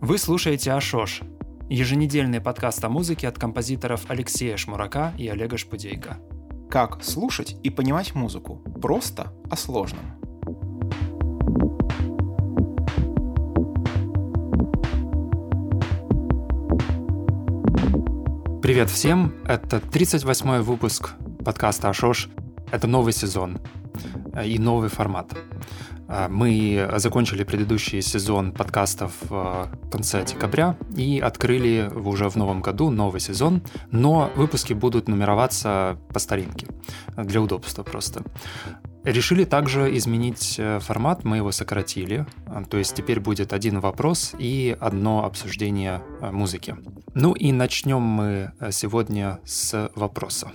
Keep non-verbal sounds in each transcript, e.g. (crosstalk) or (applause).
Вы слушаете Ашош, еженедельный подкаст о музыке от композиторов Алексея Шмурака и Олега Шпудейко. Как слушать и понимать музыку? Просто о сложном. Привет всем! Это 38-й выпуск подкаста Ашош. Это новый сезон и новый формат. Э, мы закончили предыдущий сезон подкастов в конце декабря и открыли уже в новом году новый сезон, но выпуски будут нумероваться по старинке, для удобства просто. Решили также изменить э, формат, мы его сократили, то есть теперь будет один вопрос и одно обсуждение э, музыки. Ну и начнем мы сегодня с вопроса.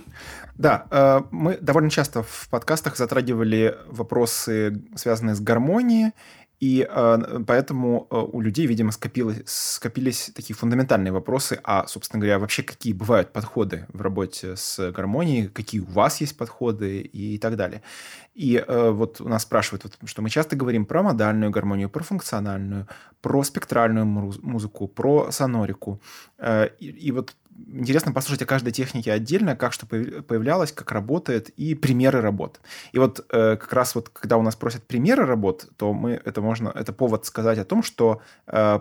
Да, э, мы довольно часто в подкастах затрагивали вопросы, связанные с гармонией, и э, поэтому э, у людей, видимо, скопилось, скопились такие фундаментальные вопросы, а, собственно говоря, вообще какие бывают подходы в работе с гармонией, какие у вас есть подходы и так далее. И вот у нас спрашивают, вот, что мы часто говорим про модальную гармонию, про функциональную, про спектральную музыку, про сонорику. И, и вот интересно послушать о каждой технике отдельно, как что появлялось, как работает, и примеры работ. И вот э, как раз вот, когда у нас просят примеры работ, то мы это можно, это повод сказать о том, что э,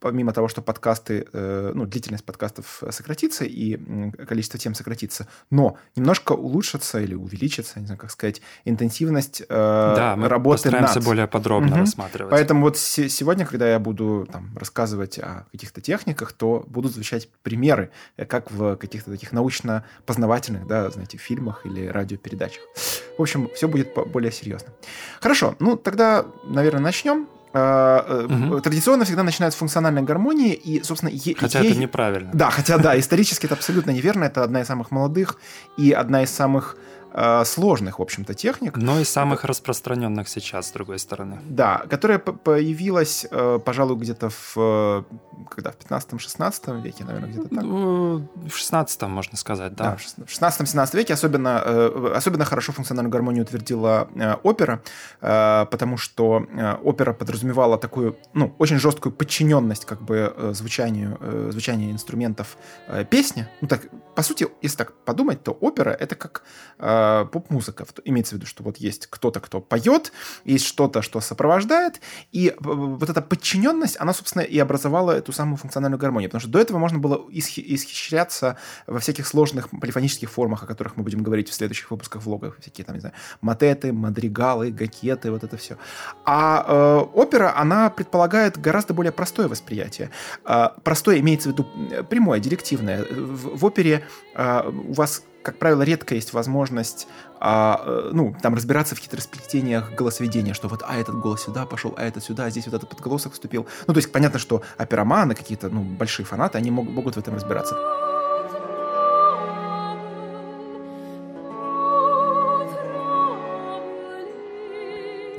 помимо того, что подкасты, э, ну, длительность подкастов сократится и количество тем сократится, но немножко улучшится или увеличится, не знаю, как сказать, интенсивность э, да, мы работы постараемся над. более подробно угу. рассматривать. Поэтому вот сегодня, когда я буду там, рассказывать о каких-то техниках, то будут звучать примеры, э, как в каких-то таких научно-познавательных, да, знаете, фильмах или радиопередачах. В общем, все будет более серьезно. Хорошо, ну тогда, наверное, начнем. Угу. Традиционно всегда начинают с функциональной гармонии, и, собственно... Е- хотя ей... это неправильно. Да, хотя, да, исторически это абсолютно неверно, это одна из самых молодых и одна из самых сложных, в общем-то, техник. Но и самых распространенных сейчас, с другой стороны. Да, которая появилась, э, пожалуй, где-то в, э, когда, в 15-16 веке, наверное, где-то так. Ну, в 16 можно сказать, да. да в 16-17 веке особенно, особенно хорошо функциональную гармонию утвердила опера, потому что опера подразумевала такую, ну, очень жесткую подчиненность как бы звучанию, звучанию инструментов песни. Ну, так, по сути, если так подумать, то опера — это как э, поп-музыка. Имеется в виду, что вот есть кто-то, кто поет, есть что-то, что сопровождает, и э, вот эта подчиненность, она, собственно, и образовала эту самую функциональную гармонию. Потому что до этого можно было исхищряться во всяких сложных полифонических формах, о которых мы будем говорить в следующих выпусках влогов. Всякие там, не знаю, матеты, мадригалы, гакеты, вот это все. А э, опера, она предполагает гораздо более простое восприятие. Э, простое имеется в виду прямое, директивное. В, в опере э, у вас как правило, редко есть возможность, а, э, ну, там разбираться в хитросплетениях голосоведения, что вот, а этот голос сюда пошел, а этот сюда, а здесь вот этот подголосок вступил. Ну, то есть понятно, что опероманы, какие-то, ну, большие фанаты, они могут, могут в этом разбираться.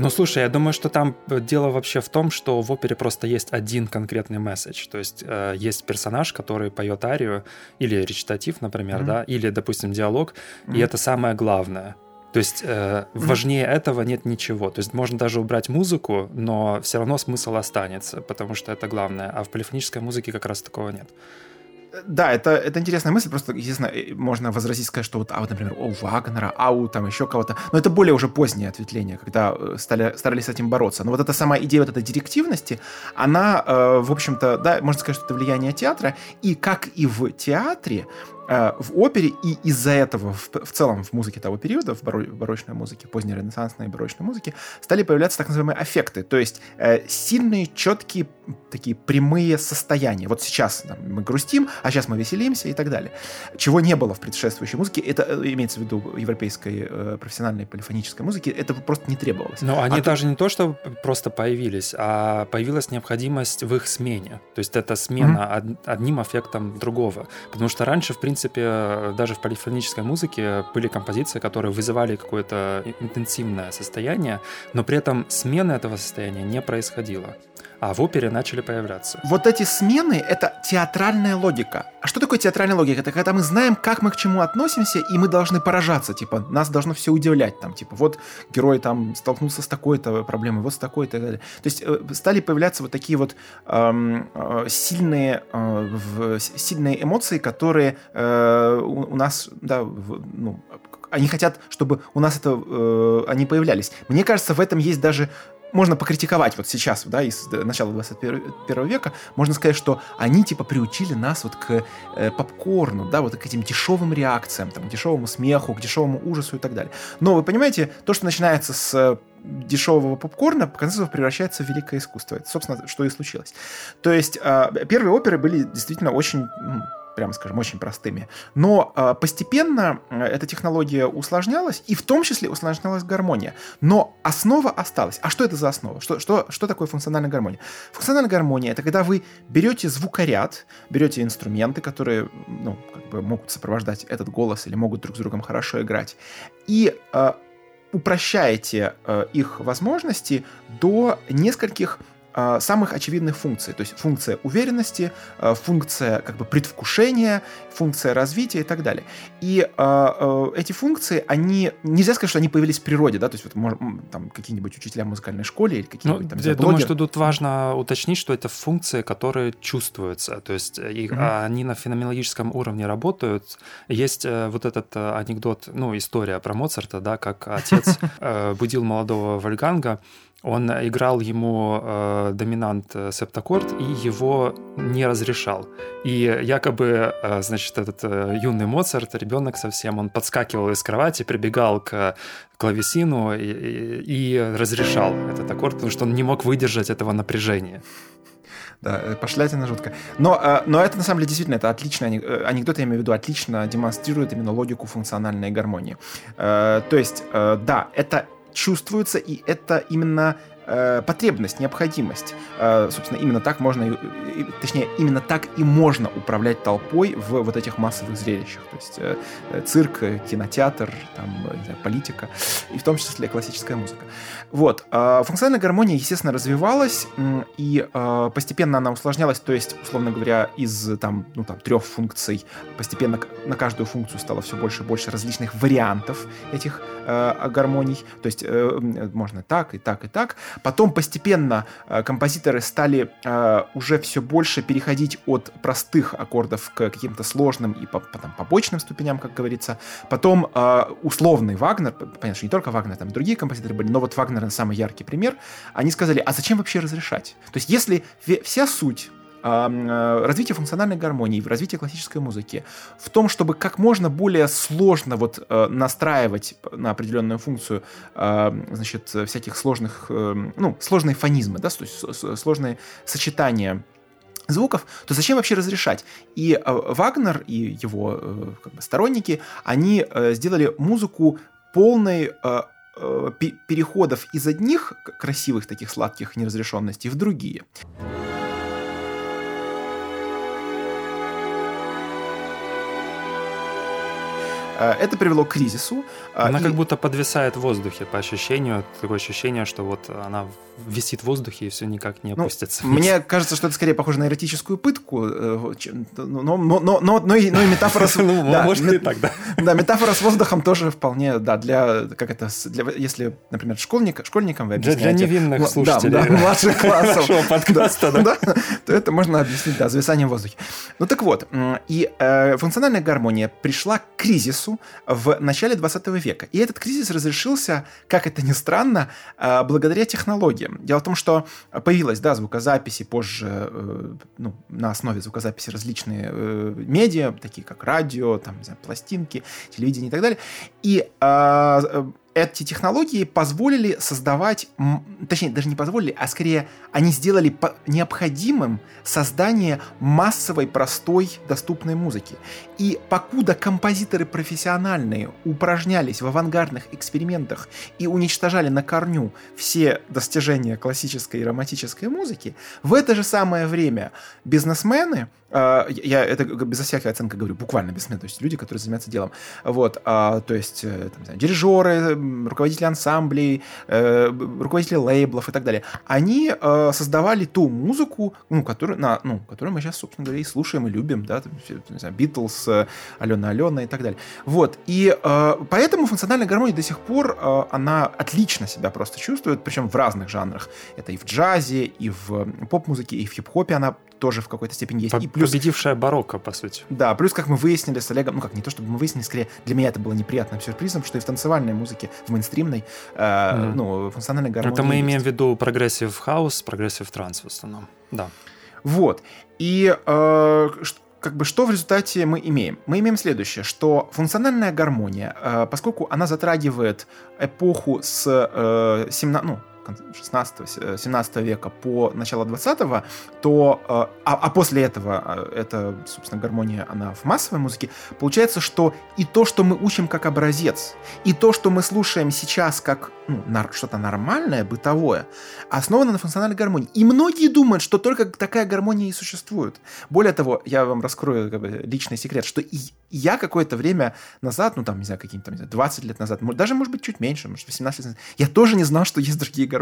Ну, слушай, я думаю, что там дело вообще в том, что в опере просто есть один конкретный месседж. То есть э, есть персонаж, который поет арию, или речитатив, например, mm-hmm. да, или, допустим, диалог, mm-hmm. и это самое главное. То есть э, важнее mm-hmm. этого нет ничего. То есть можно даже убрать музыку, но все равно смысл останется, потому что это главное. А в полифонической музыке как раз такого нет. Да, это, это интересная мысль, просто, естественно, можно возразить, сказать, что вот, а вот, например, у Вагнера, а у там еще кого-то, но это более уже позднее ответвление, когда э, стали, старались с этим бороться. Но вот эта сама идея вот этой директивности, она, э, в общем-то, да, можно сказать, что это влияние театра, и как и в театре, Э, в опере, и из-за этого в, в целом в музыке того периода, в, баро, барочной музыке, поздней ренессансной барочной музыке, стали появляться так называемые аффекты, то есть э, сильные, четкие, такие прямые состояния. Вот сейчас там, мы грустим, а сейчас мы веселимся и так далее. Чего не было в предшествующей музыке, это э, имеется в виду европейской э, профессиональной полифонической музыки, это просто не требовалось. Но они а даже тут... не то, что просто появились, а появилась необходимость в их смене. То есть это смена mm-hmm. одним аффектом другого. Потому что раньше, в принципе, принципе, даже в полифонической музыке были композиции, которые вызывали какое-то интенсивное состояние, но при этом смена этого состояния не происходила. А в опере начали появляться. Вот эти смены — это театральная логика. А что такое театральная логика? Это когда мы знаем, как мы к чему относимся, и мы должны поражаться, типа, нас должно все удивлять, там, типа, вот герой там столкнулся с такой-то проблемой, вот с такой-то. То есть э, стали появляться вот такие вот эм, э, сильные, э, в, сильные эмоции, которые э, у, у нас, да, в, ну, они хотят, чтобы у нас это, э, они появлялись. Мне кажется, в этом есть даже можно покритиковать вот сейчас, да, из начала 21 века, можно сказать, что они типа приучили нас вот к э, попкорну, да, вот к этим дешевым реакциям, там, к дешевому смеху, к дешевому ужасу и так далее. Но вы понимаете, то, что начинается с дешевого попкорна, конце концов, превращается в великое искусство. Это, собственно, что и случилось. То есть э, первые оперы были действительно очень прямо скажем, очень простыми. Но э, постепенно эта технология усложнялась, и в том числе усложнялась гармония. Но основа осталась. А что это за основа? Что, что, что такое функциональная гармония? Функциональная гармония — это когда вы берете звукоряд, берете инструменты, которые ну, как бы могут сопровождать этот голос или могут друг с другом хорошо играть, и э, упрощаете э, их возможности до нескольких самых очевидных функций. То есть функция уверенности, а, функция как бы предвкушения, функция развития и так далее. И э, эти функции, они... Нельзя сказать, что они появились в природе, да, то есть вот может, там какие-нибудь учителя в музыкальной школе или какие-нибудь ну, там... Я думаю, что тут важно уточнить, что это функции, которые чувствуются, то есть их, mm-hmm. они на феноменологическом уровне работают. Есть э, вот этот э, анекдот, ну, история про Моцарта, да, как отец (laughs) э, будил молодого Вольганга, он играл ему э, доминант э, септаккорд и его не разрешал. И якобы, э, значит, этот э, юный Моцарт, ребенок совсем, он подскакивал из кровати, прибегал к клавесину и, и, и разрешал этот аккорд, потому что он не мог выдержать этого напряжения. Да, э, пошлятина жутко. Но, э, но это на самом деле действительно это отлично, анекдот, я имею в виду, отлично демонстрирует именно логику функциональной гармонии. То есть, да, это чувствуется, и это именно э, потребность, необходимость. Э, собственно, именно так можно, точнее, именно так и можно управлять толпой в вот этих массовых зрелищах. То есть э, цирк, кинотеатр, там, знаю, политика, и в том числе классическая музыка. Вот. Э, функциональная гармония, естественно, развивалась, и э, постепенно она усложнялась, то есть, условно говоря, из там, ну, там, трех функций постепенно на каждую функцию стало все больше и больше различных вариантов этих э, гармоний. То есть э, можно так, и так, и так. Потом постепенно э, композиторы стали э, уже все больше переходить от простых аккордов к каким-то сложным и по, по, там, побочным ступеням, как говорится. Потом э, условный Вагнер, понятно, что не только Вагнер, там другие композиторы были, но вот Вагнер самый яркий пример, они сказали, а зачем вообще разрешать? То есть если вся суть развитие функциональной гармонии, в развитии классической музыки, в том, чтобы как можно более сложно вот э, настраивать на определенную функцию, э, значит, всяких сложных, ну, сложные фонизмы, да, то есть сложные сочетания звуков, то зачем вообще разрешать? И Вагнер и его как бы, сторонники, они сделали музыку полной переходов из одних красивых таких сладких неразрешенностей в другие. Это привело к кризису. Э, она и... как будто подвисает в воздухе по ощущению. Такое ощущение, что вот она висит в воздухе и все никак не ну, опустится. Ну, мне (laughs) кажется, что это скорее похоже на эротическую пытку, э, но, но, но, но, но, и, но и метафора с... (laughs) Ну, может, и так, да. (laughs) Да, метафора с воздухом тоже вполне, да, для, как это, для, если, например, школьник, школьникам вы объясняете... Для невинных слушателей. Да, младших классов. Нашего подкаста, да. То это можно объяснить, да, зависанием в воздухе. Ну так вот, и функциональная гармония пришла к кризису в начале 20 века. И этот кризис разрешился, как это ни странно, благодаря технологиям. Дело в том, что появилась, да, звукозаписи позже, э, ну, на основе звукозаписи различные э, медиа, такие как радио, там, знаю, пластинки, телевидение и так далее. И э, эти технологии позволили создавать, точнее, даже не позволили, а скорее они сделали необходимым создание массовой, простой, доступной музыки. И покуда композиторы профессиональные упражнялись в авангардных экспериментах и уничтожали на корню все достижения классической и романтической музыки, в это же самое время бизнесмены, я это безо всякой оценки говорю, буквально бизнесмены, то есть люди, которые занимаются делом, вот, а, то есть э, там, знаю, дирижеры, руководители ансамблей, э, руководители лейблов и так далее, они э, создавали ту музыку, ну, которую, на, ну, которую мы сейчас, собственно говоря, и слушаем, и любим, да, Битлз, Алена Алена и так далее. Вот, и э, поэтому функциональная гармония до сих пор, э, она отлично себя просто чувствует, причем в разных жанрах. Это и в джазе, и в поп-музыке, и в хип-хопе она тоже в какой-то степени есть. По- и плюс, победившая барокко, по сути. Да, плюс, как мы выяснили с Олегом, ну как, не то чтобы мы выяснили, скорее для меня это было неприятным сюрпризом, что и в танцевальной музыке, в мейнстримной, э, mm. ну, функциональной гармонии Это мы есть. имеем в виду progressive house, progressive trance в основном, да. Вот. И э, как бы что в результате мы имеем? Мы имеем следующее, что функциональная гармония, э, поскольку она затрагивает эпоху с э, 17, ну, 16-17 века по начало 20-го, то, э, а, а после этого, э, это, собственно, гармония, она в массовой музыке, получается, что и то, что мы учим как образец, и то, что мы слушаем сейчас как ну, что-то нормальное, бытовое, основано на функциональной гармонии. И многие думают, что только такая гармония и существует. Более того, я вам раскрою как бы, личный секрет, что и я какое-то время назад, ну там, не знаю, какие-то там, 20 лет назад, даже, может быть, чуть меньше, может, 18 лет назад, я тоже не знал, что есть другие гармонии.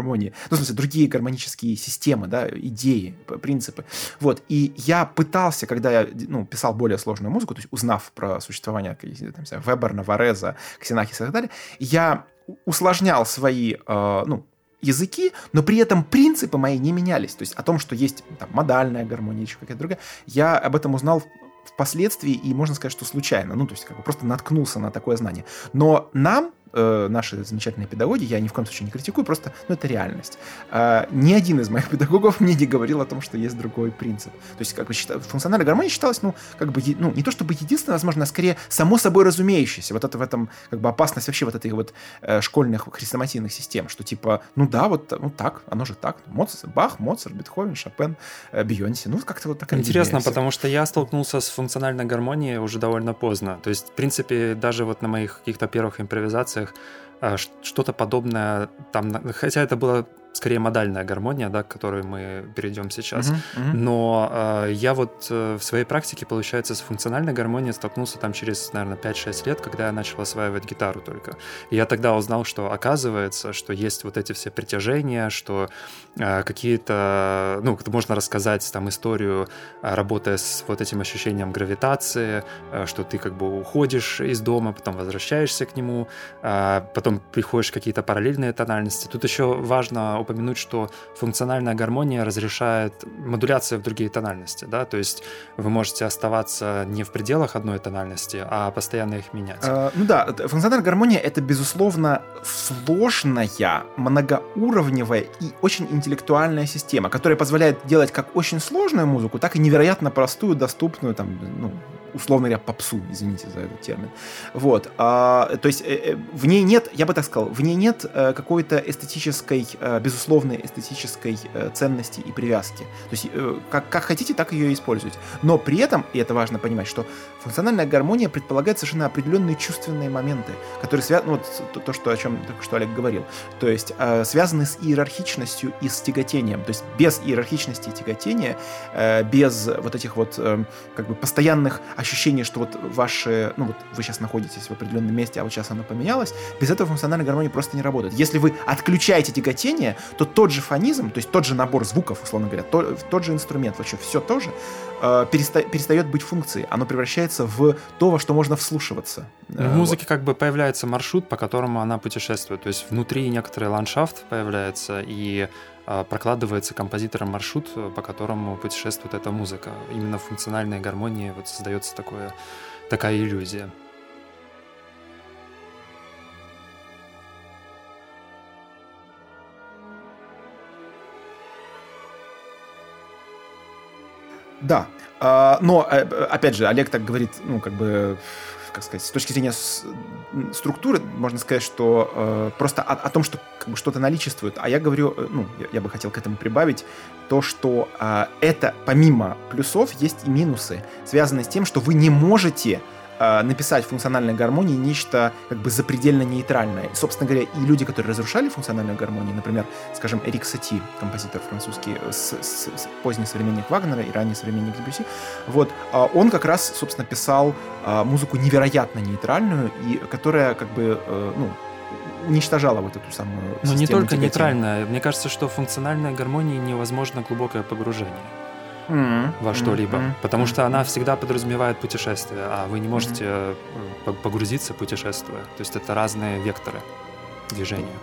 Ну, в смысле, другие гармонические системы, да, идеи, принципы. Вот. И я пытался, когда я ну, писал более сложную музыку, то есть узнав про существование там, Веберна, Вареза, Ксенахиса и так далее, я усложнял свои, э, ну, языки, но при этом принципы мои не менялись. То есть о том, что есть там, модальная гармония, еще какая-то другая, я об этом узнал впоследствии, и можно сказать, что случайно. Ну, то есть как бы просто наткнулся на такое знание. Но нам, э, наши замечательные педагоги, я ни в коем случае не критикую, просто, ну, это реальность. Э, ни один из моих (laughs) педагогов мне не говорил о том, что есть другой принцип. То есть, как бы, считал, функциональная гармония считалась, ну, как бы, ну, не то чтобы единственное, возможно, а скорее само собой разумеющееся. Вот это в этом, как бы, опасность вообще вот этой вот э, школьных хрестоматийных систем, что типа, ну да, вот, ну так, оно же так. Моцарт, Бах, Моцарт, Бетховен, Шопен, э, Бейонсе, ну, как-то вот так. Интересно, потому что я столкнулся с функциональной гармонией уже довольно поздно. То есть, в принципе, даже вот на моих каких-то первых импровизациях композициях а, что-то подобное там, хотя это было скорее модальная гармония, да, к которой мы перейдем сейчас. Uh-huh, uh-huh. Но э, я вот э, в своей практике, получается, с функциональной гармонией столкнулся там через, наверное, 5-6 лет, когда я начал осваивать гитару только. И я тогда узнал, что оказывается, что есть вот эти все притяжения, что э, какие-то, ну, можно рассказать там историю, э, работая с вот этим ощущением гравитации, э, что ты как бы уходишь из дома, потом возвращаешься к нему, э, потом приходишь в какие-то параллельные тональности. Тут еще важно упомянуть, что функциональная гармония разрешает модуляция в другие тональности, да, то есть вы можете оставаться не в пределах одной тональности, а постоянно их менять. А, ну да, функциональная гармония — это, безусловно, сложная, многоуровневая и очень интеллектуальная система, которая позволяет делать как очень сложную музыку, так и невероятно простую, доступную, там, ну, условно говоря, попсу, извините за этот термин. Вот. А, то есть э, э, в ней нет, я бы так сказал, в ней нет э, какой-то эстетической, безусловной эстетической ценности и привязки. То есть как, как хотите, так ее и используйте. Но при этом, и это важно понимать, что функциональная гармония предполагает совершенно определенные чувственные моменты, которые связаны, ну, вот то, то, что, о чем только что Олег говорил, то есть связаны с иерархичностью и с тяготением. То есть без иерархичности и тяготения, без вот этих вот э, как бы постоянных ощущение, что вот ваши, ну вот вы сейчас находитесь в определенном месте, а вот сейчас оно поменялось, без этого функциональная гармония просто не работает. Если вы отключаете тяготение, то тот же фонизм, то есть тот же набор звуков, условно говоря, то, тот же инструмент, вообще все то же, э, переста- перестает быть функцией. Оно превращается в то, во что можно вслушиваться. В музыке вот. как бы появляется маршрут, по которому она путешествует. То есть внутри некоторый ландшафт появляется, и прокладывается композитором маршрут, по которому путешествует эта музыка. Именно в функциональной гармонии вот создается такое, такая иллюзия. Да, а, но, э, опять же, Олег так говорит, ну, как бы как сказать, с точки зрения структуры, можно сказать, что э, просто о, о том, что как бы, что-то наличествует. А я говорю, э, ну, я, я бы хотел к этому прибавить то, что э, это помимо плюсов есть и минусы, связанные с тем, что вы не можете э, написать функциональной гармонии нечто как бы запредельно нейтральное. И, собственно говоря, и люди, которые разрушали функциональную гармонию, например, скажем, Эрик Сати, композитор французский, э, с, с, с поздний современник Вагнера и ранний современник Дебюси, вот, э, он как раз, собственно, писал э, музыку невероятно нейтральную, и которая как бы, э, ну, уничтожала вот эту самую Ну, не только нейтральная. Мне кажется, что в функциональной гармонии невозможно глубокое погружение mm-hmm. во что-либо, mm-hmm. потому что она всегда подразумевает путешествие, а вы не можете mm-hmm. погрузиться, путешествуя. То есть это разные векторы движения.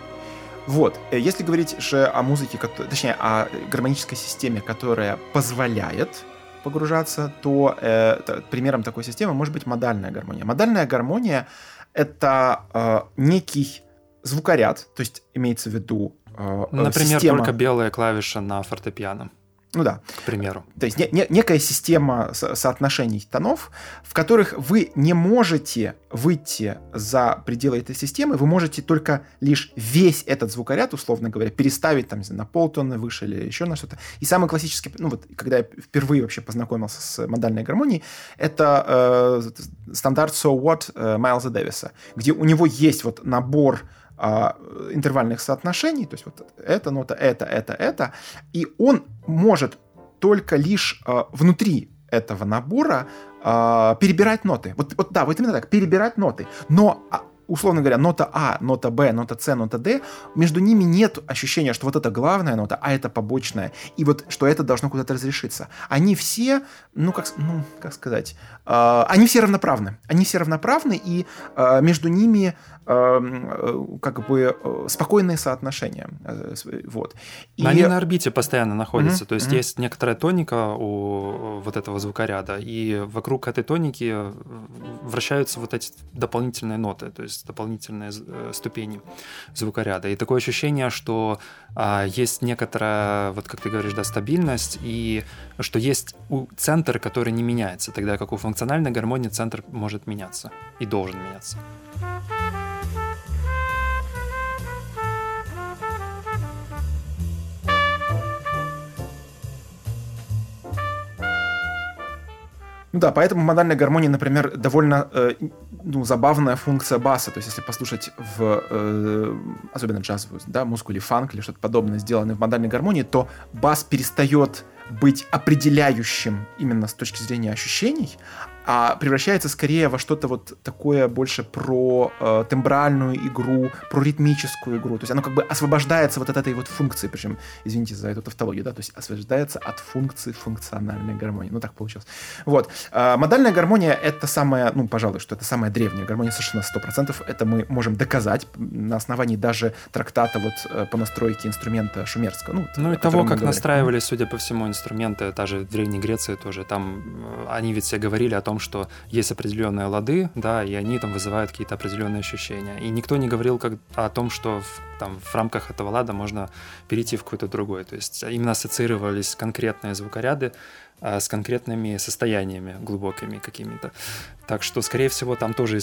Вот, э, если говорить же о музыке, точнее, о гармонической системе, которая позволяет погружаться, то э, примером такой системы может быть модальная гармония. Модальная гармония — это э, некий звукоряд, то есть имеется в виду э, Например, система... только белая клавиша на фортепиано. Ну да. К примеру. То есть не, не, некая система со соотношений тонов, в которых вы не можете выйти за пределы этой системы, вы можете только лишь весь этот звукоряд, условно говоря, переставить там на полтонны выше или еще на что-то. И самый классический, ну вот, когда я впервые вообще познакомился с модальной гармонией, это э, стандарт So What э, Майлза Дэвиса, где у него есть вот набор а, интервальных соотношений, то есть вот эта нота, это, это, это, и он может только лишь а, внутри этого набора а, перебирать ноты. Вот, вот да, вот именно так, перебирать ноты. Но а, условно говоря, нота А, нота Б, нота С, нота Д, между ними нет ощущения, что вот это главная нота, а это побочная, и вот что это должно куда-то разрешиться. Они все, ну как, ну, как сказать, э, они все равноправны. Они все равноправны, и э, между ними э, как бы э, спокойные соотношения. Э, вот. И... Они на орбите постоянно находятся, mm-hmm. то есть mm-hmm. есть некоторая тоника у вот этого звукоряда, и вокруг этой тоники вращаются вот эти дополнительные ноты, то есть дополнительные ступени звукоряда. И такое ощущение, что а, есть некоторая, вот как ты говоришь, да, стабильность, и что есть центр, который не меняется, тогда как у функциональной гармонии центр может меняться и должен меняться. Ну да, поэтому модальная гармония, например, довольно э, ну, забавная функция баса. То есть, если послушать в э, особенно джазовую да, музыку или фанк или что-то подобное, сделанное в модальной гармонии, то бас перестает быть определяющим именно с точки зрения ощущений, а превращается скорее во что-то вот такое больше про э, тембральную игру, про ритмическую игру. То есть оно как бы освобождается вот от этой вот функции, причем, извините за эту тавтологию, да, то есть освобождается от функции функциональной гармонии. Ну, так получилось. Вот. Э, модальная гармония — это самая, ну, пожалуй, что это самая древняя гармония, совершенно 100%. Это мы можем доказать на основании даже трактата вот э, по настройке инструмента шумерского. Ну, ну и того, как настраивали, судя по всему, инструменты, даже в Древней Греции тоже, там э, они ведь все говорили о том, том, что есть определенные лады, да, и они там вызывают какие-то определенные ощущения. И никто не говорил как, о том, что в, там, в рамках этого лада можно перейти в какой-то другой. То есть именно ассоциировались конкретные звукоряды, с конкретными состояниями глубокими какими-то. Так что, скорее всего, там тоже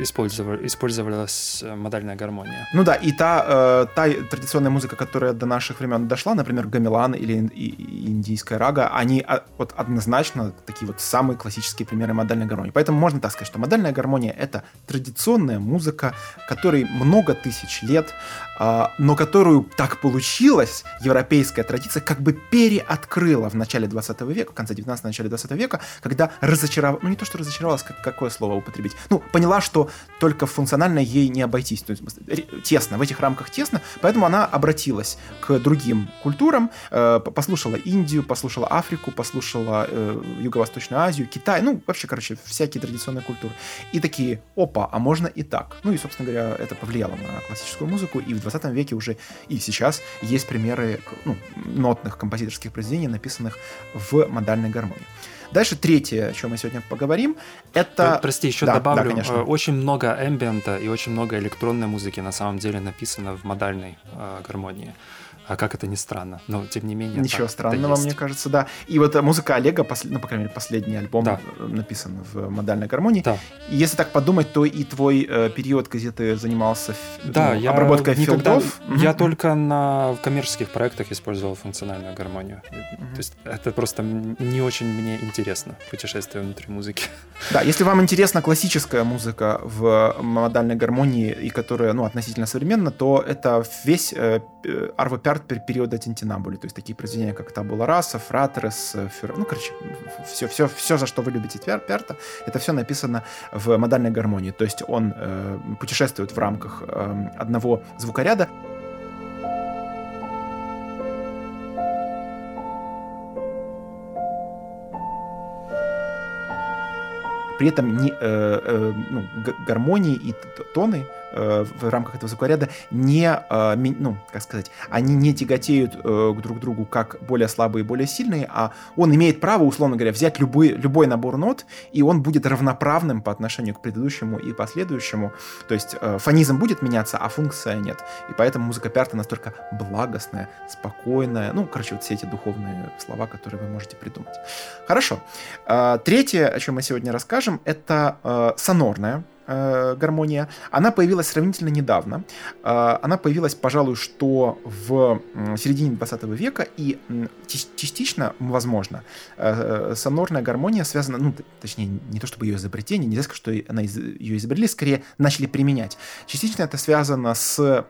использовали, использовалась э, модальная гармония. Ну да, и та, э, та традиционная музыка, которая до наших времен дошла, например, гамелан или индийская рага, они а, вот однозначно такие вот самые классические примеры модальной гармонии. Поэтому можно так сказать, что модальная гармония — это традиционная музыка, которой много тысяч лет, э, но которую так получилось, европейская традиция как бы переоткрыла в начале 20 века века, в конце 19 начале 20 века, когда разочаровалась, ну не то, что разочаровалась, как, какое слово употребить, ну, поняла, что только функционально ей не обойтись, то есть тесно, в этих рамках тесно, поэтому она обратилась к другим культурам, э, послушала Индию, послушала Африку, послушала э, Юго-Восточную Азию, Китай, ну, вообще, короче, всякие традиционные культуры. И такие, опа, а можно и так. Ну и, собственно говоря, это повлияло на классическую музыку, и в 20 веке уже и сейчас есть примеры ну, нотных композиторских произведений, написанных в модальной гармонии. Дальше третье, о чем мы сегодня поговорим, это... Прости, еще да, добавлю. Да, конечно. Э, очень много эмбиента и очень много электронной музыки на самом деле написано в модальной э, гармонии. А как это ни странно, но тем не менее. Ничего странного, мне кажется, да. И вот музыка Олега, послед... ну, по крайней мере, последний альбом да. написан в модальной гармонии. Да. И если так подумать, то и твой э, период газеты занимался да, ну, я обработкой никогда... филдов. Я mm-hmm. только на коммерческих проектах использовал функциональную гармонию. Mm-hmm. То есть это просто не очень мне интересно, путешествие внутри музыки. Да, если вам интересна классическая музыка в модальной гармонии, и которая, ну, относительно современна, то это весь э, Arvo Pärt авангард периода Тинтинабули, то есть такие произведения, как Табула Раса, Фратерес, Фюр... ну, короче, все, все, все, за что вы любите Перта, это все написано в модальной гармонии, то есть он э, путешествует в рамках э, одного звукоряда, при этом не, э, э, ну, гармонии и тоны в рамках этого звукоряда не, э, ну, как сказать, они не тяготеют э, друг к другу как более слабые и более сильные, а он имеет право, условно говоря, взять любой, любой набор нот, и он будет равноправным по отношению к предыдущему и последующему. То есть фонизм будет меняться, а функция нет. И поэтому музыка Пярта настолько благостная, спокойная. Ну, короче, вот все эти духовные слова, которые вы можете придумать. Хорошо. Третье, о чем мы сегодня расскажем, это сонорная э, гармония, она появилась сравнительно недавно. Э, она появилась, пожалуй, что в середине 20 века, и частично, возможно, э, сонорная гармония связана, ну, точнее, не то чтобы ее изобретение, нельзя сказать, что она из, ее изобрели, скорее начали применять. Частично это связано с э,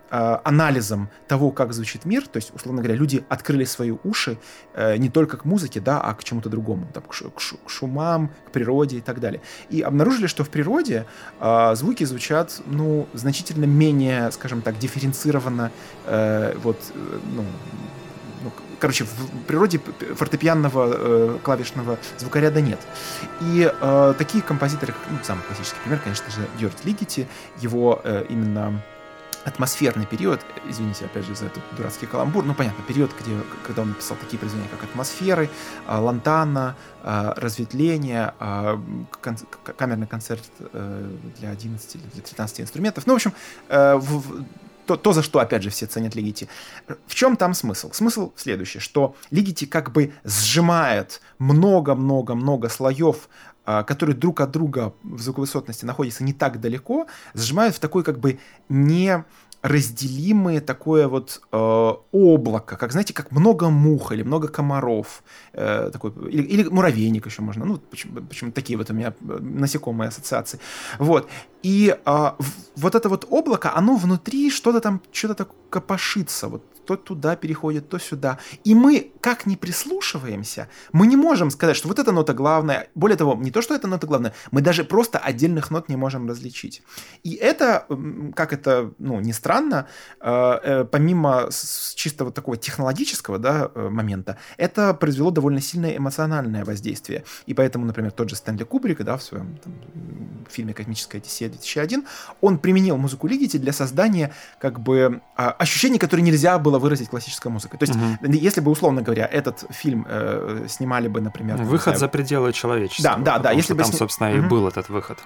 анализом того, как звучит мир, то есть, условно говоря, люди открыли свои уши э, не только к музыке, да, а к чему-то другому, там, к, ш, к шумам, к природе и так далее. И обнаружили, что в природе э, а звуки звучат, ну, значительно менее, скажем так, дифференцированно, э, вот, э, ну, ну, короче, в природе фортепианного э, клавишного звукоряда нет. И э, такие композиторы, ну, самый классический пример, конечно же, Дёрт Лигити, его э, именно атмосферный период, извините, опять же, за этот дурацкий каламбур, ну, понятно, период, где, когда он написал такие произведения, как «Атмосферы», а, «Лантана», а, «Разветвление», а, камерный концерт э, для 11 или для 13 инструментов. Ну, в общем, э, то, то, за что, опять же, все ценят Лигити. В чем там смысл? Смысл следующий, что Лигити как бы сжимает много-много-много слоев которые друг от друга в звуковысотности находятся не так далеко, сжимают в такой как бы не разделимое такое вот э, облако, как, знаете, как много мух или много комаров, э, такой, или, или муравейник еще можно, ну, почему, почему такие вот у меня э, насекомые ассоциации. Вот. И э, вот это вот облако, оно внутри что-то там, что-то так копошится, вот то туда переходит, то сюда. И мы, как не прислушиваемся, мы не можем сказать, что вот эта нота главная. Более того, не то, что эта нота главная, мы даже просто отдельных нот не можем различить. И это, как это, ну, не странно, э, э, помимо чисто вот такого технологического да, э, момента, это произвело довольно сильное эмоциональное воздействие. И поэтому, например, тот же Стэнли Кубрик, да, в своем там, фильме «Космическая Одиссея» 2001, он применил музыку Лигити для создания как бы а, ощущений, которые нельзя было выразить классической музыкой. То есть, угу. если бы, условно говоря, этот фильм э, снимали бы, например... Выход знаю, за пределы человечества. Да, да, да. Если бы там, сни... собственно, угу. и был этот выход.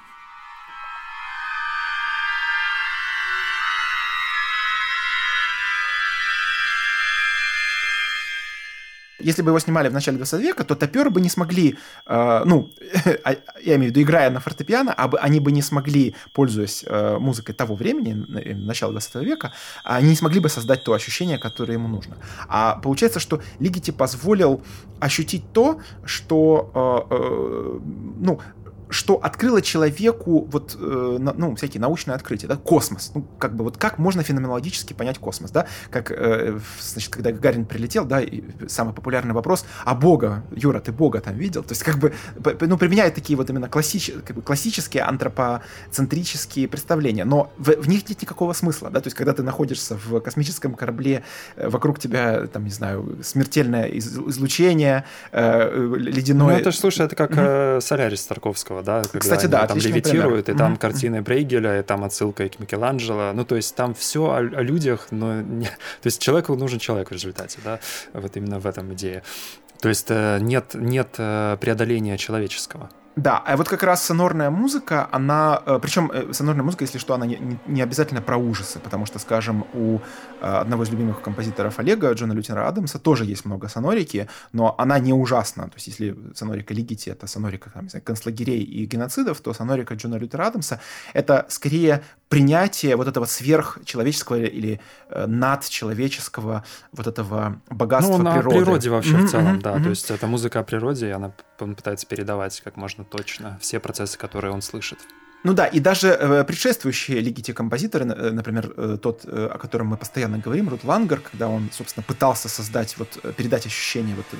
Если бы его снимали в начале 20 века, то топеры бы не смогли, э, ну, (laughs) а, я имею в виду, играя на фортепиано, а бы, они бы не смогли, пользуясь э, музыкой того времени, э, начала 20 века, они не смогли бы создать то ощущение, которое ему нужно. А получается, что Лигити позволил ощутить то, что, э, э, ну, что открыло человеку вот, э, ну, всякие научные открытия, да, космос. Ну, как бы вот как можно феноменологически понять космос, да? Как, э, значит, когда Гагарин прилетел, да, и самый популярный вопрос, а Бога, Юра, ты Бога там видел? То есть как бы, ну, применяют такие вот именно классич, как бы классические антропоцентрические представления, но в, в них нет никакого смысла, да, то есть когда ты находишься в космическом корабле, э, вокруг тебя, там, не знаю, смертельное излучение, э, ледяное... Ну, это, слушай, это как mm-hmm. Солярис Тарковского, да, когда Кстати, да, там левитируют, пример. и там mm-hmm. картины Брейгеля, и там отсылка к Микеланджело. Ну, то есть там все о, о людях, но не... (laughs) То есть человеку нужен человек в результате, да, вот именно в этом идея. То есть э, нет, нет э, преодоления человеческого. Да, а вот как раз сонорная музыка, она, э, причем э, сонорная музыка, если что, она не, не обязательно про ужасы, потому что, скажем, у э, одного из любимых композиторов Олега, Джона Лютера Адамса, тоже есть много сонорики, но она не ужасна. То есть если сонорика Лигити — это сонорика там, знаю, концлагерей и геноцидов, то сонорика Джона Лютера Адамса — это скорее принятие вот этого сверхчеловеческого или надчеловеческого вот этого богатства ну, природы. Ну, природе вообще mm-hmm, в целом, mm-hmm, да. Mm-hmm. То есть это музыка о природе, и она он пытается передавать как можно точно все процессы, которые он слышит. Ну да, и даже э, предшествующие лиги те композиторы, э, например, э, тот, э, о котором мы постоянно говорим, Рут Лангер, когда он, собственно, пытался создать, вот, э, передать ощущение вот, э,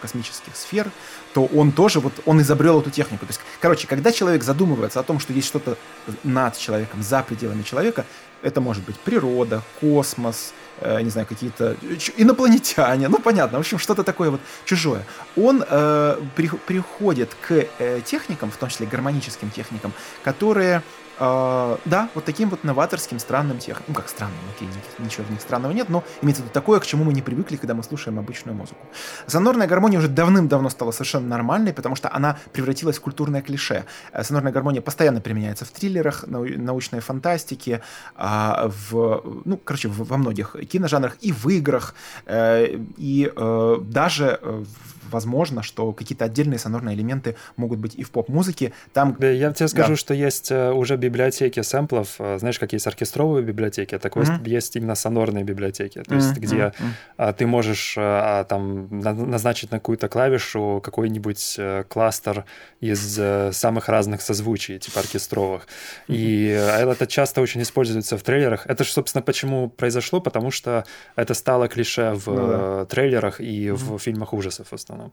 космических сфер, то он тоже, вот, он изобрел эту технику. То есть, короче, когда человек задумывается о том, что есть что-то над человеком, за пределами человека, это может быть природа, космос, э, не знаю, какие-то инопланетяне, ну понятно, в общем, что-то такое вот чужое. Он э, при, приходит к э, техникам, в том числе гармоническим техникам, которые Uh, да, вот таким вот новаторским, странным техникам. Ну, как странным, окей, ничего в них странного нет, но имеется в виду такое, к чему мы не привыкли, когда мы слушаем обычную музыку. Сонорная гармония уже давным-давно стала совершенно нормальной, потому что она превратилась в культурное клише. Э, сонорная гармония постоянно применяется в триллерах, нау- научной фантастике, uh, в, ну, короче, во многих киножанрах и в играх, uh, и э, даже в возможно, что какие-то отдельные сонорные элементы могут быть и в поп-музыке. Там... Я тебе скажу, да. что есть э, уже библиотеки сэмплов, э, знаешь, как есть оркестровые библиотеки, так mm-hmm. есть именно сонорные библиотеки, то есть mm-hmm. где mm-hmm. ты можешь а, там назначить на какую-то клавишу какой-нибудь кластер из самых разных созвучий, типа оркестровых. Mm-hmm. И это часто очень используется в трейлерах. Это же, собственно, почему произошло, потому что это стало клише в mm -hmm. трейлерах и mm-hmm. в фильмах ужасов в основном сторону.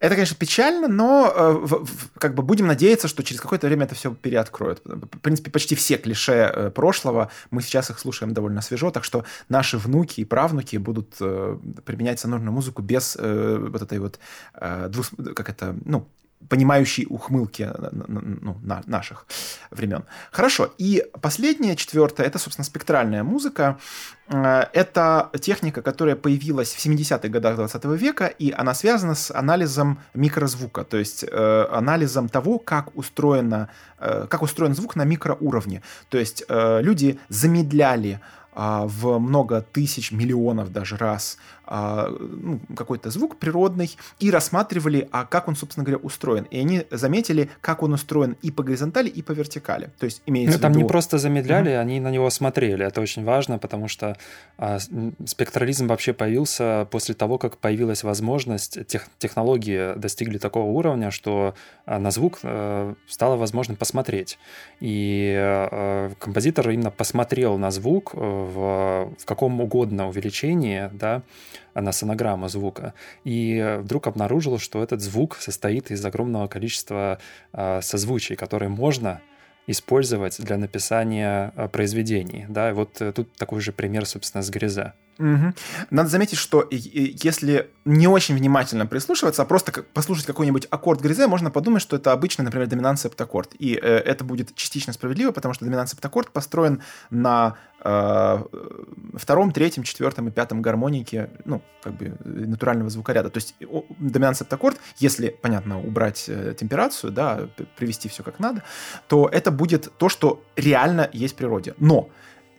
Это, конечно, печально, но э, как бы будем надеяться, что через какое-то время это все переоткроет. В принципе, почти все клише э, прошлого, мы сейчас их слушаем довольно свежо, так что наши внуки и правнуки будут э, применять сонорную музыку без э, вот этой вот, э, как это, ну, понимающей ухмылки ну, на, наших времен. Хорошо. И последнее, четвертое, это, собственно, спектральная музыка. Э, это техника, которая появилась в 70-х годах 20 века, и она связана с анализом микрозвука, то есть э, анализом того, как, устроено, э, как устроен звук на микроуровне. То есть э, люди замедляли а, в много тысяч, миллионов даже раз а, ну, какой-то звук природный и рассматривали, а как он, собственно говоря, устроен. И они заметили, как он устроен и по горизонтали, и по вертикали. То есть имеется ну, там виду... не просто замедляли, mm-hmm. они на него смотрели. Это очень важно, потому что а, спектрализм вообще появился после того, как появилась возможность, тех, технологии достигли такого уровня, что а, на звук а, стало возможным посмотреть. И а, композитор именно посмотрел на звук в, в каком угодно увеличении, да, на сонограмму звука, и вдруг обнаружил, что этот звук состоит из огромного количества э, созвучий, которые можно использовать для написания э, произведений. Да, и вот э, тут такой же пример, собственно, с Гризе. Угу. Надо заметить, что если не очень внимательно прислушиваться, а просто послушать какой-нибудь аккорд гризе, можно подумать, что это обычный, например, доминант септаккорд. И э, это будет частично справедливо, потому что доминант септаккорд построен на э, втором, третьем, четвертом и пятом гармонике, ну, как бы натурального звукоряда. То есть доминант септаккорд, если, понятно, убрать э, темперацию, да, привести все как надо, то это будет то, что реально есть в природе. Но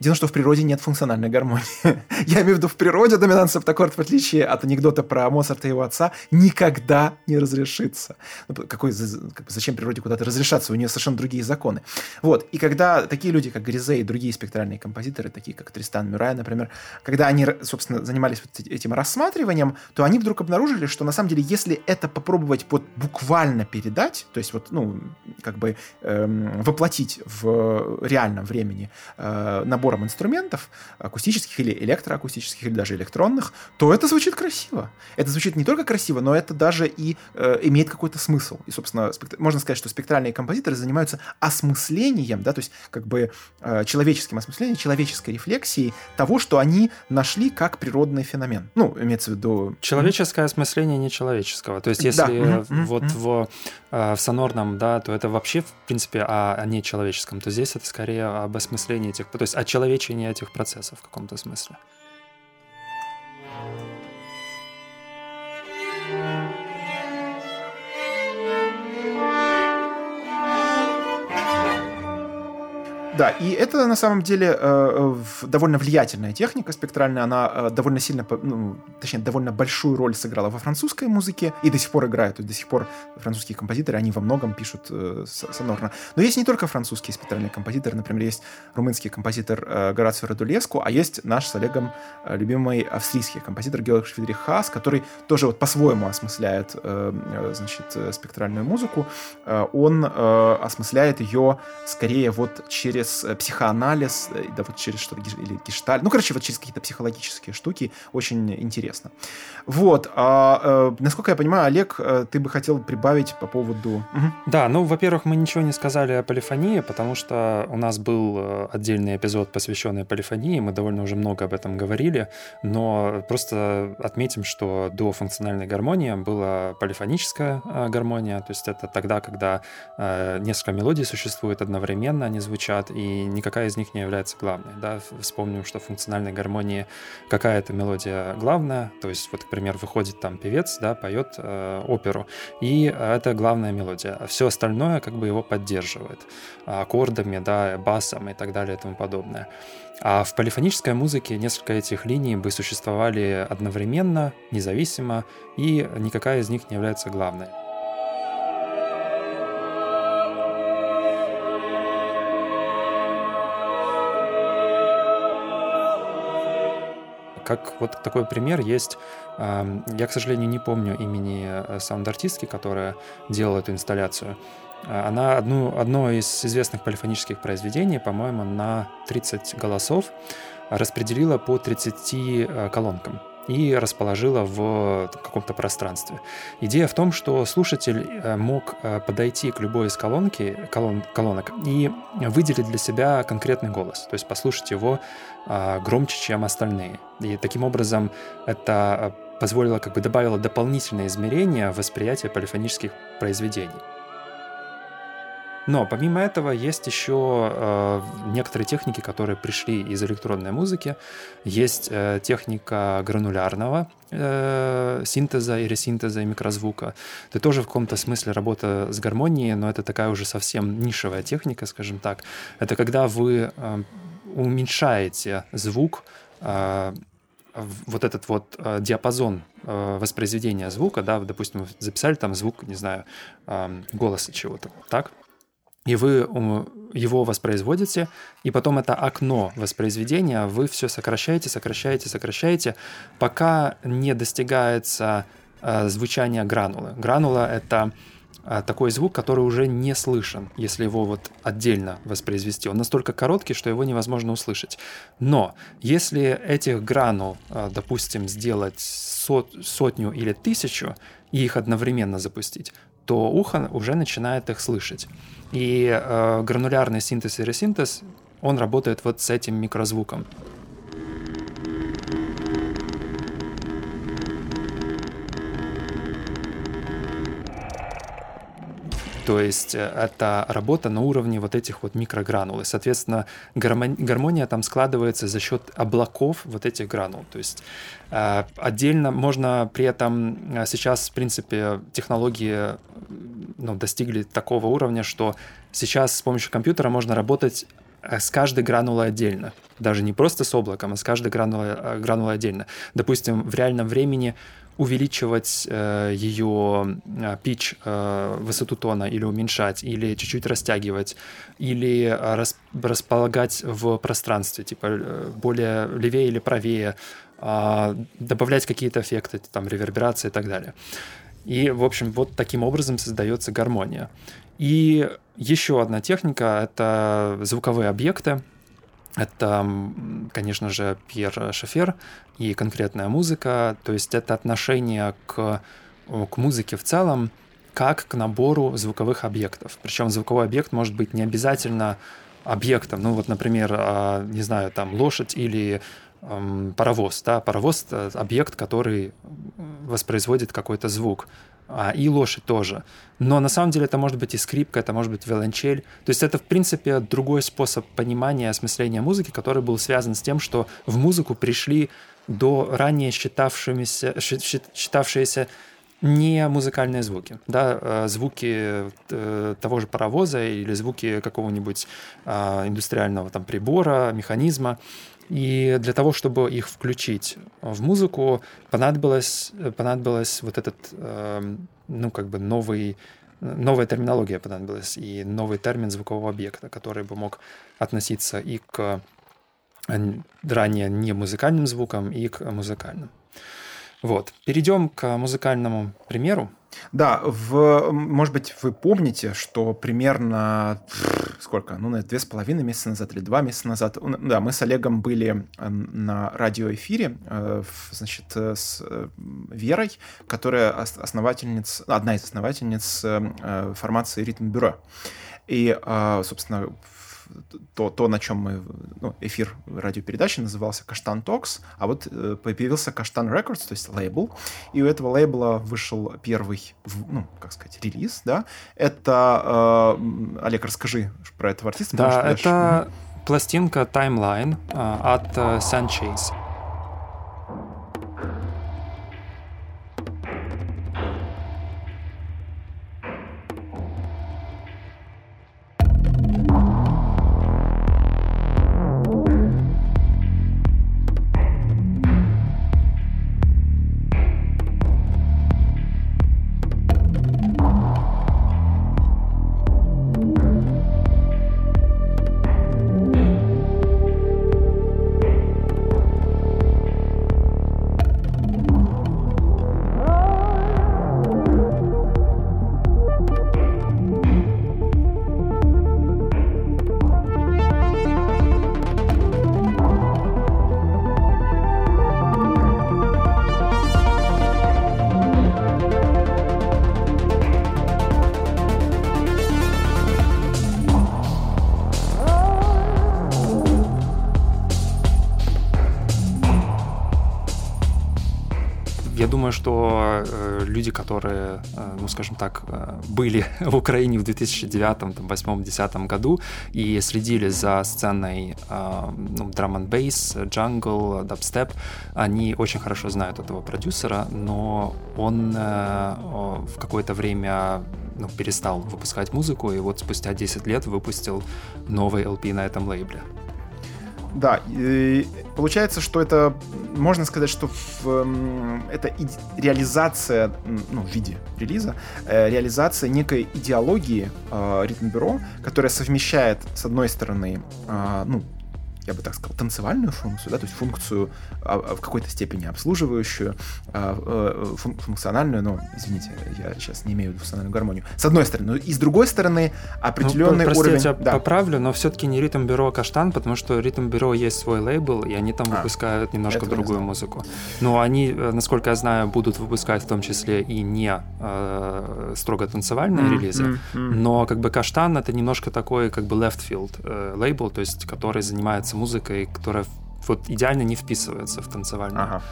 Дело, что в природе нет функциональной гармонии. (laughs) Я имею в виду, в природе доминант септаккорд, в отличие от анекдота про Моцарта и его отца, никогда не разрешится. Ну, какой, зачем природе куда-то разрешаться? У нее совершенно другие законы. Вот. И когда такие люди, как Гризе и другие спектральные композиторы, такие как Тристан Мюррей, например, когда они, собственно, занимались вот этим рассматриванием, то они вдруг обнаружили, что на самом деле, если это попробовать вот буквально передать, то есть вот, ну, как бы эм, воплотить в реальном времени э, набор набором инструментов, акустических или электроакустических, или даже электронных, то это звучит красиво. Это звучит не только красиво, но это даже и э, имеет какой-то смысл. И, собственно, спектр... можно сказать, что спектральные композиторы занимаются осмыслением, да, то есть как бы э, человеческим осмыслением, человеческой рефлексией того, что они нашли как природный феномен. Ну, имеется в виду... Человеческое осмысление нечеловеческого. То есть если да. вот mm-hmm. в, э, в сонорном, да, то это вообще, в принципе, о, о нечеловеческом, то здесь это скорее об осмыслении этих... То есть о очеловечение этих процессов в каком-то смысле. Да, и это на самом деле э, довольно влиятельная техника спектральная. Она э, довольно сильно, ну, точнее, довольно большую роль сыграла во французской музыке и до сих пор играет. То есть до сих пор французские композиторы, они во многом пишут э, сонорно. Но есть не только французские спектральные композиторы. Например, есть румынский композитор э, Горацио Радулеску, а есть наш с Олегом э, любимый австрийский композитор Георг Швидрих Хас, который тоже вот по-своему осмысляет, э, э значит, э, спектральную музыку. Э, он э, осмысляет ее скорее вот через э, психоанализ, э, да вот через что-то, или гешталь, ну, короче, вот через какие-то психологические штуки, очень интересно. Вот, а, э, насколько я понимаю, Олег, ты бы хотел прибавить по поводу... Да, ну, во-первых, мы ничего не сказали о полифонии, потому что у нас был отдельный эпизод, посвященный полифонии, мы довольно уже много об этом говорили, но просто отметим, что до функциональной гармонии была полифоническая гармония, то есть это тогда, когда несколько мелодий существует одновременно, они звучат, никакая из них не является главной. Да? Вспомним, что в функциональной гармонии какая-то мелодия главная, то есть вот, к примеру, выходит там певец, да, поет э, оперу, и это главная мелодия, а все остальное как бы его поддерживает аккордами, да, басом и так далее и тому подобное. А в полифонической музыке несколько этих линий бы существовали одновременно, независимо, и никакая из них не является главной. Как вот такой пример есть, я, к сожалению, не помню имени э, саунд-артистки, которая делала эту инсталляцию. А, она одну, одно из известных полифонических произведений, по-моему, на 30 голосов распределила по 30 э, колонкам и расположила в каком-то пространстве. Идея в том, что слушатель э, мог подойти к любой из колонки, колон, колонок и выделить для себя конкретный голос, то есть послушать его а, громче, чем остальные. И таким образом это а, позволило, как бы добавило дополнительное измерение восприятия полифонических произведений. Но помимо этого есть еще э, некоторые техники, которые пришли из электронной музыки. Есть э, техника гранулярного э, синтеза и ресинтеза и микрозвука. Это тоже в каком-то смысле работа с гармонией, но это такая уже совсем нишевая техника, скажем так. Это когда вы э, уменьшаете звук, э, вот этот вот э, диапазон э, воспроизведения звука, да, допустим, записали там звук, не знаю, голоса чего-то, так? И вы его воспроизводите, и потом это окно воспроизведения вы все сокращаете, сокращаете, сокращаете, пока не достигается звучания гранулы. Гранула — это а, такой звук, который уже не слышен, если его вот отдельно воспроизвести. Он настолько короткий, что его невозможно услышать. Но если этих гранул, а, допустим, сделать сот, сотню или тысячу и их одновременно запустить, то ухо уже начинает их слышать. И э, гранулярный синтез и ресинтез, он работает вот с этим микрозвуком. То есть э, это работа на уровне вот этих вот микрогранул. И, соответственно, гармония там складывается за счет облаков вот этих гранул. То есть э, отдельно можно при этом э, сейчас, в принципе, технологии ну, достигли такого уровня, что сейчас с помощью компьютера можно работать с каждой гранулой отдельно. Даже не просто с облаком, а с каждой гранулой, гранулой отдельно. Допустим, в реальном времени увеличивать э, ее э, pitch, э, высоту тона или уменьшать, или чуть-чуть растягивать, или э, рас, располагать в пространстве, типа э, более левее или правее, э, добавлять какие-то эффекты, там реверберации и так далее. И, в общем, вот таким образом создается гармония. И еще одна техника — это звуковые объекты, это, конечно же, Пьер Шофер и конкретная музыка, то есть это отношение к, к музыке в целом, как к набору звуковых объектов. Причем звуковой объект может быть не обязательно объектом. Ну вот, например, а, не знаю, там лошадь или паровоз. Да? Паровоз — объект, который воспроизводит какой-то звук и лошадь тоже. Но на самом деле это может быть и скрипка, это может быть виолончель. То есть это, в принципе, другой способ понимания, осмысления музыки, который был связан с тем, что в музыку пришли до ранее считавшимися, считавшиеся не музыкальные звуки, да, э, звуки э, того же паровоза или звуки какого-нибудь а, индустриального там прибора, механизма. И для того, чтобы их включить в музыку, понадобилось, понадобилось вот этот, эм, ну, как бы новый, новая терминология понадобилась и новый термин звукового объекта, который бы мог относиться и к ранее не музыкальным звукам, и к музыкальным. Вот. Перейдем к музыкальному примеру. Да, в, может быть, вы помните, что примерно сколько, ну, две с половиной месяца назад или два месяца назад, да, мы с Олегом были э, на радиоэфире, э, значит, э, с Верой, которая основательница, одна из основательниц формации «Ритм-бюро». И, собственно, то, то на чем мы... Ну, эфир радиопередачи назывался «Каштан Talks», а вот э, появился «Каштан Records», то есть лейбл, и у этого лейбла вышел первый, ну, как сказать, релиз, да. Это... Э, Олег, расскажи про этого артиста. Да, это дальше... пластинка «Timeline» э, от э, Sanchez. Думаю, что э, люди, которые, э, ну, скажем так, э, были (laughs) в Украине в 2009, 2008, 2010 году и следили за сценой э, ну, драм н бейс, джангл, дабстеп, они очень хорошо знают этого продюсера, но он э, в какое-то время ну, перестал выпускать музыку, и вот спустя 10 лет выпустил новый LP на этом лейбле. Да, и получается, что это, можно сказать, что в, это реализация, ну, в виде релиза, э, реализация некой идеологии э, ритм-бюро, которая совмещает, с одной стороны, э, ну, я бы так сказал, танцевальную функцию, да, то есть функцию а, а, в какой-то степени обслуживающую, а, э, функциональную, но, извините, я сейчас не имею в виду функциональную гармонию, с одной стороны, и с другой стороны определенный ну, прости, уровень... я тебя да. поправлю, но все-таки не ритм бюро Каштан, потому что ритм бюро есть свой лейбл, и они там а, выпускают немножко другую музыку. Но они, э, насколько я знаю, будут выпускать в том числе и не э, строго танцевальные mm, релизы, mm, mm. но как бы Каштан это немножко такой как бы left field э, лейбл, то есть который занимается музыкой, которая вот идеально не вписывается в танцевальную. Ага.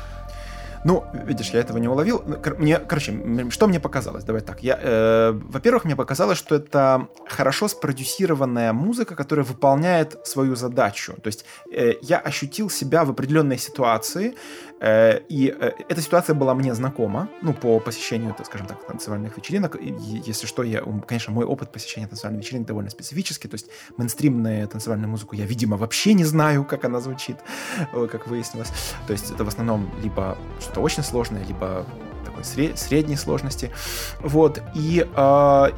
Ну, видишь, я этого не уловил. Ну, мне, короче, что мне показалось? Давай так. Я, э, во-первых, мне показалось, что это хорошо спродюсированная музыка, которая выполняет свою задачу. То есть э, я ощутил себя в определенной ситуации, и э, эта ситуация была мне знакома, ну, по посещению, так скажем так, танцевальных вечеринок. Если что, я, конечно, мой опыт посещения танцевальных вечеринок довольно специфический, то есть мейнстримную танцевальную музыку я, видимо, вообще не знаю, как она звучит, как выяснилось. То есть это в основном либо что-то очень сложное, либо такой средней сложности. Вот, и э,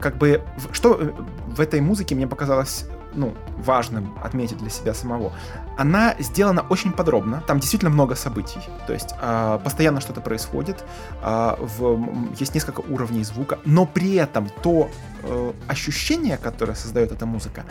как бы, что в этой музыке мне показалось ну, важным отметить для себя самого, она сделана очень подробно, там действительно много событий, то есть э, постоянно что-то происходит, э, в, есть несколько уровней звука, но при этом то э, ощущение, которое создает эта музыка,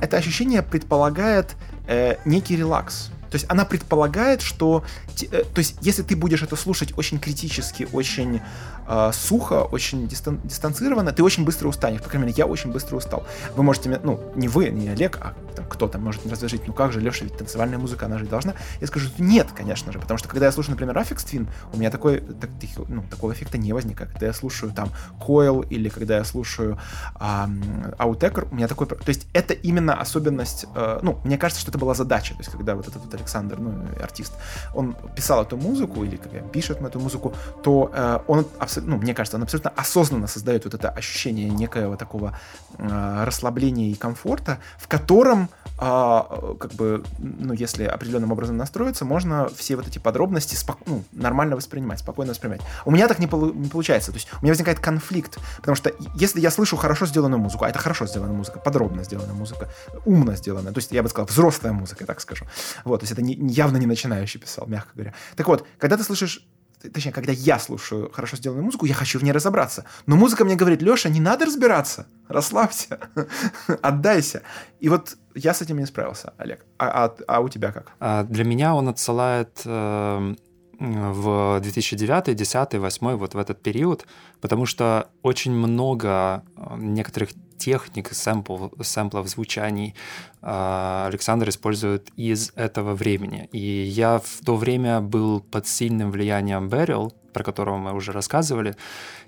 это ощущение предполагает э, некий релакс, то есть она предполагает, что... Э, то есть если ты будешь это слушать очень критически, очень э, сухо, очень дистан, дистанцированно, ты очень быстро устанешь. По крайней мере, я очень быстро устал. Вы можете... Ну, не вы, не Олег, а там, кто-то может разложить, ну как же, Леша, ведь танцевальная музыка, она же должна. Я скажу, нет, конечно же, потому что когда я слушаю, например, Affix Twin, у меня такой, так, ну, такого эффекта не возникает. Когда я слушаю там Coil или когда я слушаю эм, Outecker, у меня такой... То есть это именно особенность... Э, ну, мне кажется, что это была задача. То есть когда вот этот вот Александр, ну, артист, он писал эту музыку или как пишет эту музыку, то э, он, ну, мне кажется, он абсолютно осознанно создает вот это ощущение некоего такого э, расслабления и комфорта, в котором а, как бы, ну, если определенным образом настроиться, можно все вот эти подробности спок- ну, нормально воспринимать, спокойно воспринимать. У меня так не, полу- не получается. То есть у меня возникает конфликт, потому что если я слышу хорошо сделанную музыку, а это хорошо сделанная музыка, подробно сделанная музыка, умно сделанная, то есть я бы сказал, взрослая музыка, так скажу. Вот, то есть это не, явно не начинающий писал, мягко говоря. Так вот, когда ты слышишь точнее, когда я слушаю хорошо сделанную музыку, я хочу в ней разобраться. Но музыка мне говорит, Леша, не надо разбираться, расслабься, (laughs) отдайся. И вот я с этим не справился, Олег. А, а, а у тебя как? А для меня он отсылает э, в 2009, 2010, 2008, вот в этот период, потому что очень много э, некоторых техник, сэмпл, сэмплов, звучаний э, Александр использует из этого времени. И я в то время был под сильным влиянием Берил, про которого мы уже рассказывали,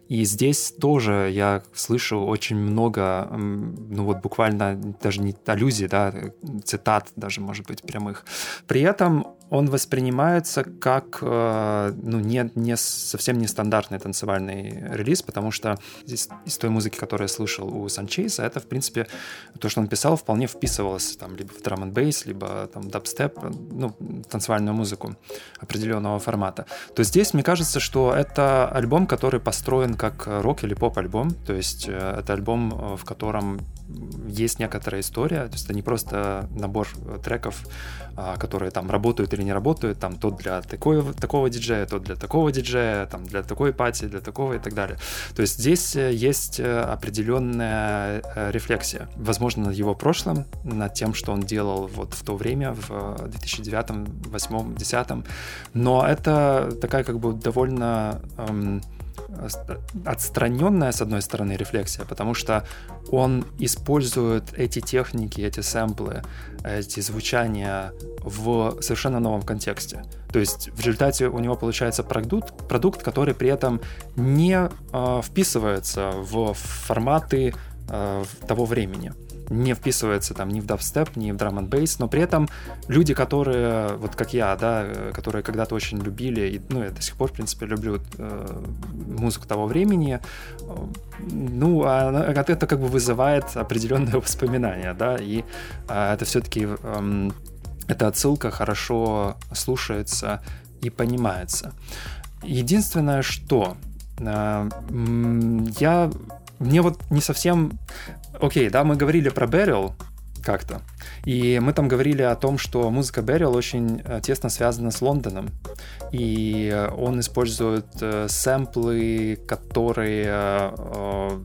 и здесь тоже я слышу очень много, ну вот буквально даже не аллюзий, да, цитат даже, может быть, прямых. При этом он воспринимается как э, ну, не, не совсем нестандартный танцевальный релиз, потому что здесь из той музыки, которую я слышал у Санчейса, это, в принципе, то, что он писал, вполне вписывалось там либо в драм н бейс, либо там дабстеп, ну, танцевальную музыку определенного формата. То здесь, мне кажется, что это альбом, который построен как рок или поп-альбом, то есть э, это альбом, э, в котором есть некоторая история, то есть это не просто набор треков, а, которые там работают или не работают, там то для такой, такого диджея, то для такого диджея, там для такой пати, для такого и так далее. То есть здесь э, есть определенная рефлексия, возможно, над его прошлым, над тем, что он делал вот в то время, в 2009, 2008, 2010, но это такая как бы довольно эм, отстраненная, с одной стороны, рефлексия, потому что он использует эти техники, эти сэмплы, эти звучания в совершенно новом контексте. То есть в результате у него получается продукт, продукт который при этом не э, вписывается в форматы э, того времени не вписывается там ни в дабстеп, ни в драм бейс, но при этом люди, которые, вот как я, да, которые когда-то очень любили, и, ну, я до сих пор, в принципе, люблю э, музыку того времени, ну, а это как бы вызывает определенные (laughs) воспоминания, да, и э, это все-таки, э, эта отсылка хорошо слушается и понимается. Единственное, что э, я мне вот не совсем Окей, да, мы говорили про Берил как-то. И мы там говорили о том, что музыка Берил очень э, тесно связана с Лондоном. И э, он использует э, сэмплы, которые, э,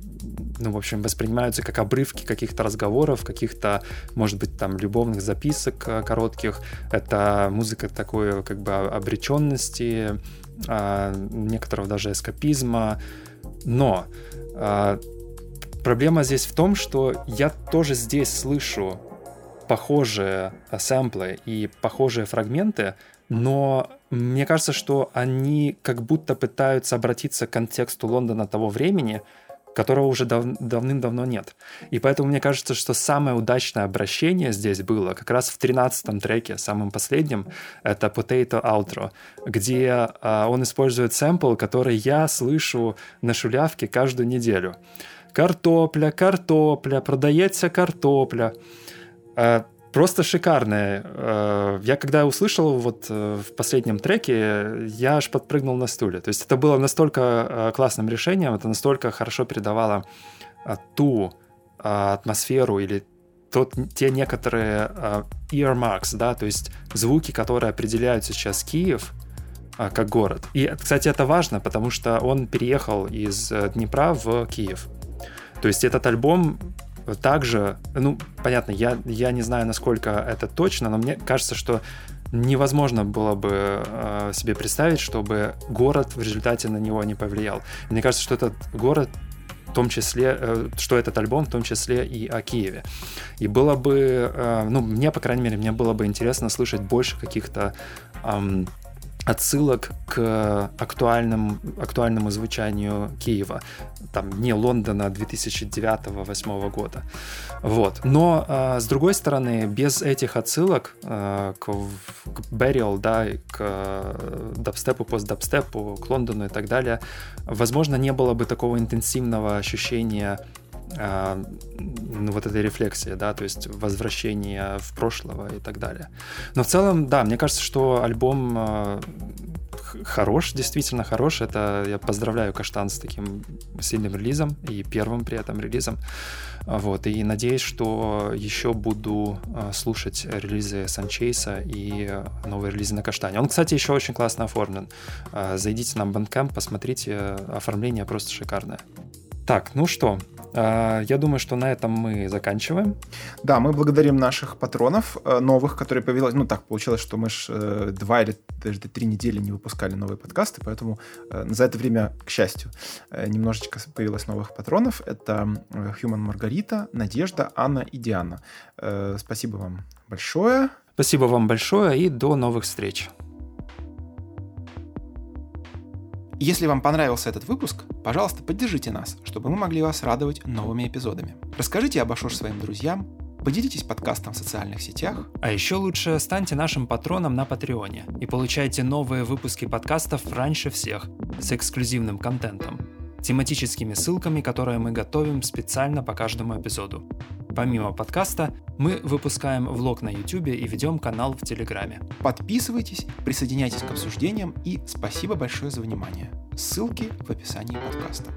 ну, в общем, воспринимаются как обрывки каких-то разговоров, каких-то, может быть, там, любовных записок э, коротких. Это музыка такой, как бы, обреченности, э, некоторого даже эскапизма. Но э, Проблема здесь в том, что я тоже здесь слышу похожие сэмплы и похожие фрагменты, но мне кажется, что они как будто пытаются обратиться к контексту Лондона того времени, которого уже дав давным-давно нет. И поэтому мне кажется, что самое удачное обращение здесь было как раз в 13-м треке, самым последнем, это Potato Outro, где э, он использует сэмпл, который я слышу на шулявке каждую неделю. Картопля, картопля, продается картопля. Э, просто шикарная. Э, я когда услышал вот э, в последнем треке, я аж подпрыгнул на стуле. То есть это было настолько классным решением, это настолько хорошо передавало ту атмосферу или тот, те некоторые earmarks, да, то есть звуки, которые определяют сейчас Киев, как город. И, кстати, это важно, потому что он переехал из Днепра в Киев. То есть этот альбом также, ну, понятно, я, я не знаю, насколько это точно, но мне кажется, что невозможно было бы э, себе представить, чтобы город в результате на него не повлиял. Мне кажется, что этот город в том числе, э, что этот альбом в том числе и о Киеве. И было бы, э, ну, мне, по крайней мере, мне было бы интересно слышать больше каких-то эм, отсылок к актуальным, актуальному звучанию Киева, там не Лондона 2009-2008 года. Вот. Но э, с другой стороны, без этих отсылок э, к, к Burial, да, к э, дабстепу, постдабстепу, к Лондону и так далее, возможно, не было бы такого интенсивного ощущения э, вот этой рефлексии, да, то есть возвращение в прошлое и так далее. Но в целом, да, мне кажется, что альбом э, хорош, действительно хорош. Это я поздравляю Каштан с таким сильным релизом и первым при этом релизом. Вот, и надеюсь, что еще буду э, слушать релизы Санчейса и новые релизы на Каштане. Он, кстати, еще очень классно оформлен. Зайдите на Bandcamp, посмотрите, оформление просто шикарное. Так, ну что, а, я думаю, что на этом мы заканчиваем. Да, мы благодарим наших патронов э, новых, которые появились. Ну, так получилось, что мы ж э, два или даже три недели не выпускали новые подкасты, поэтому э, за это время, к счастью, немножечко появилось новых патронов. Это Human Маргарита, Надежда, Анна и Диана. Спасибо вам большое. Спасибо вам большое и до новых встреч. Если вам понравился этот выпуск, пожалуйста, поддержите нас, чтобы мы могли вас радовать новыми эпизодами. Расскажите об Ашош своим друзьям, поделитесь подкастом в социальных сетях. А еще лучше станьте нашим патроном на Патреоне и получайте новые выпуски подкастов раньше всех с эксклюзивным контентом тематическими ссылками, которые мы готовим специально по каждому эпизоду. Помимо подкаста, мы выпускаем влог на YouTube и ведем канал в Телеграме. Подписывайтесь, присоединяйтесь к обсуждениям и спасибо большое за внимание. Ссылки в описании подкаста.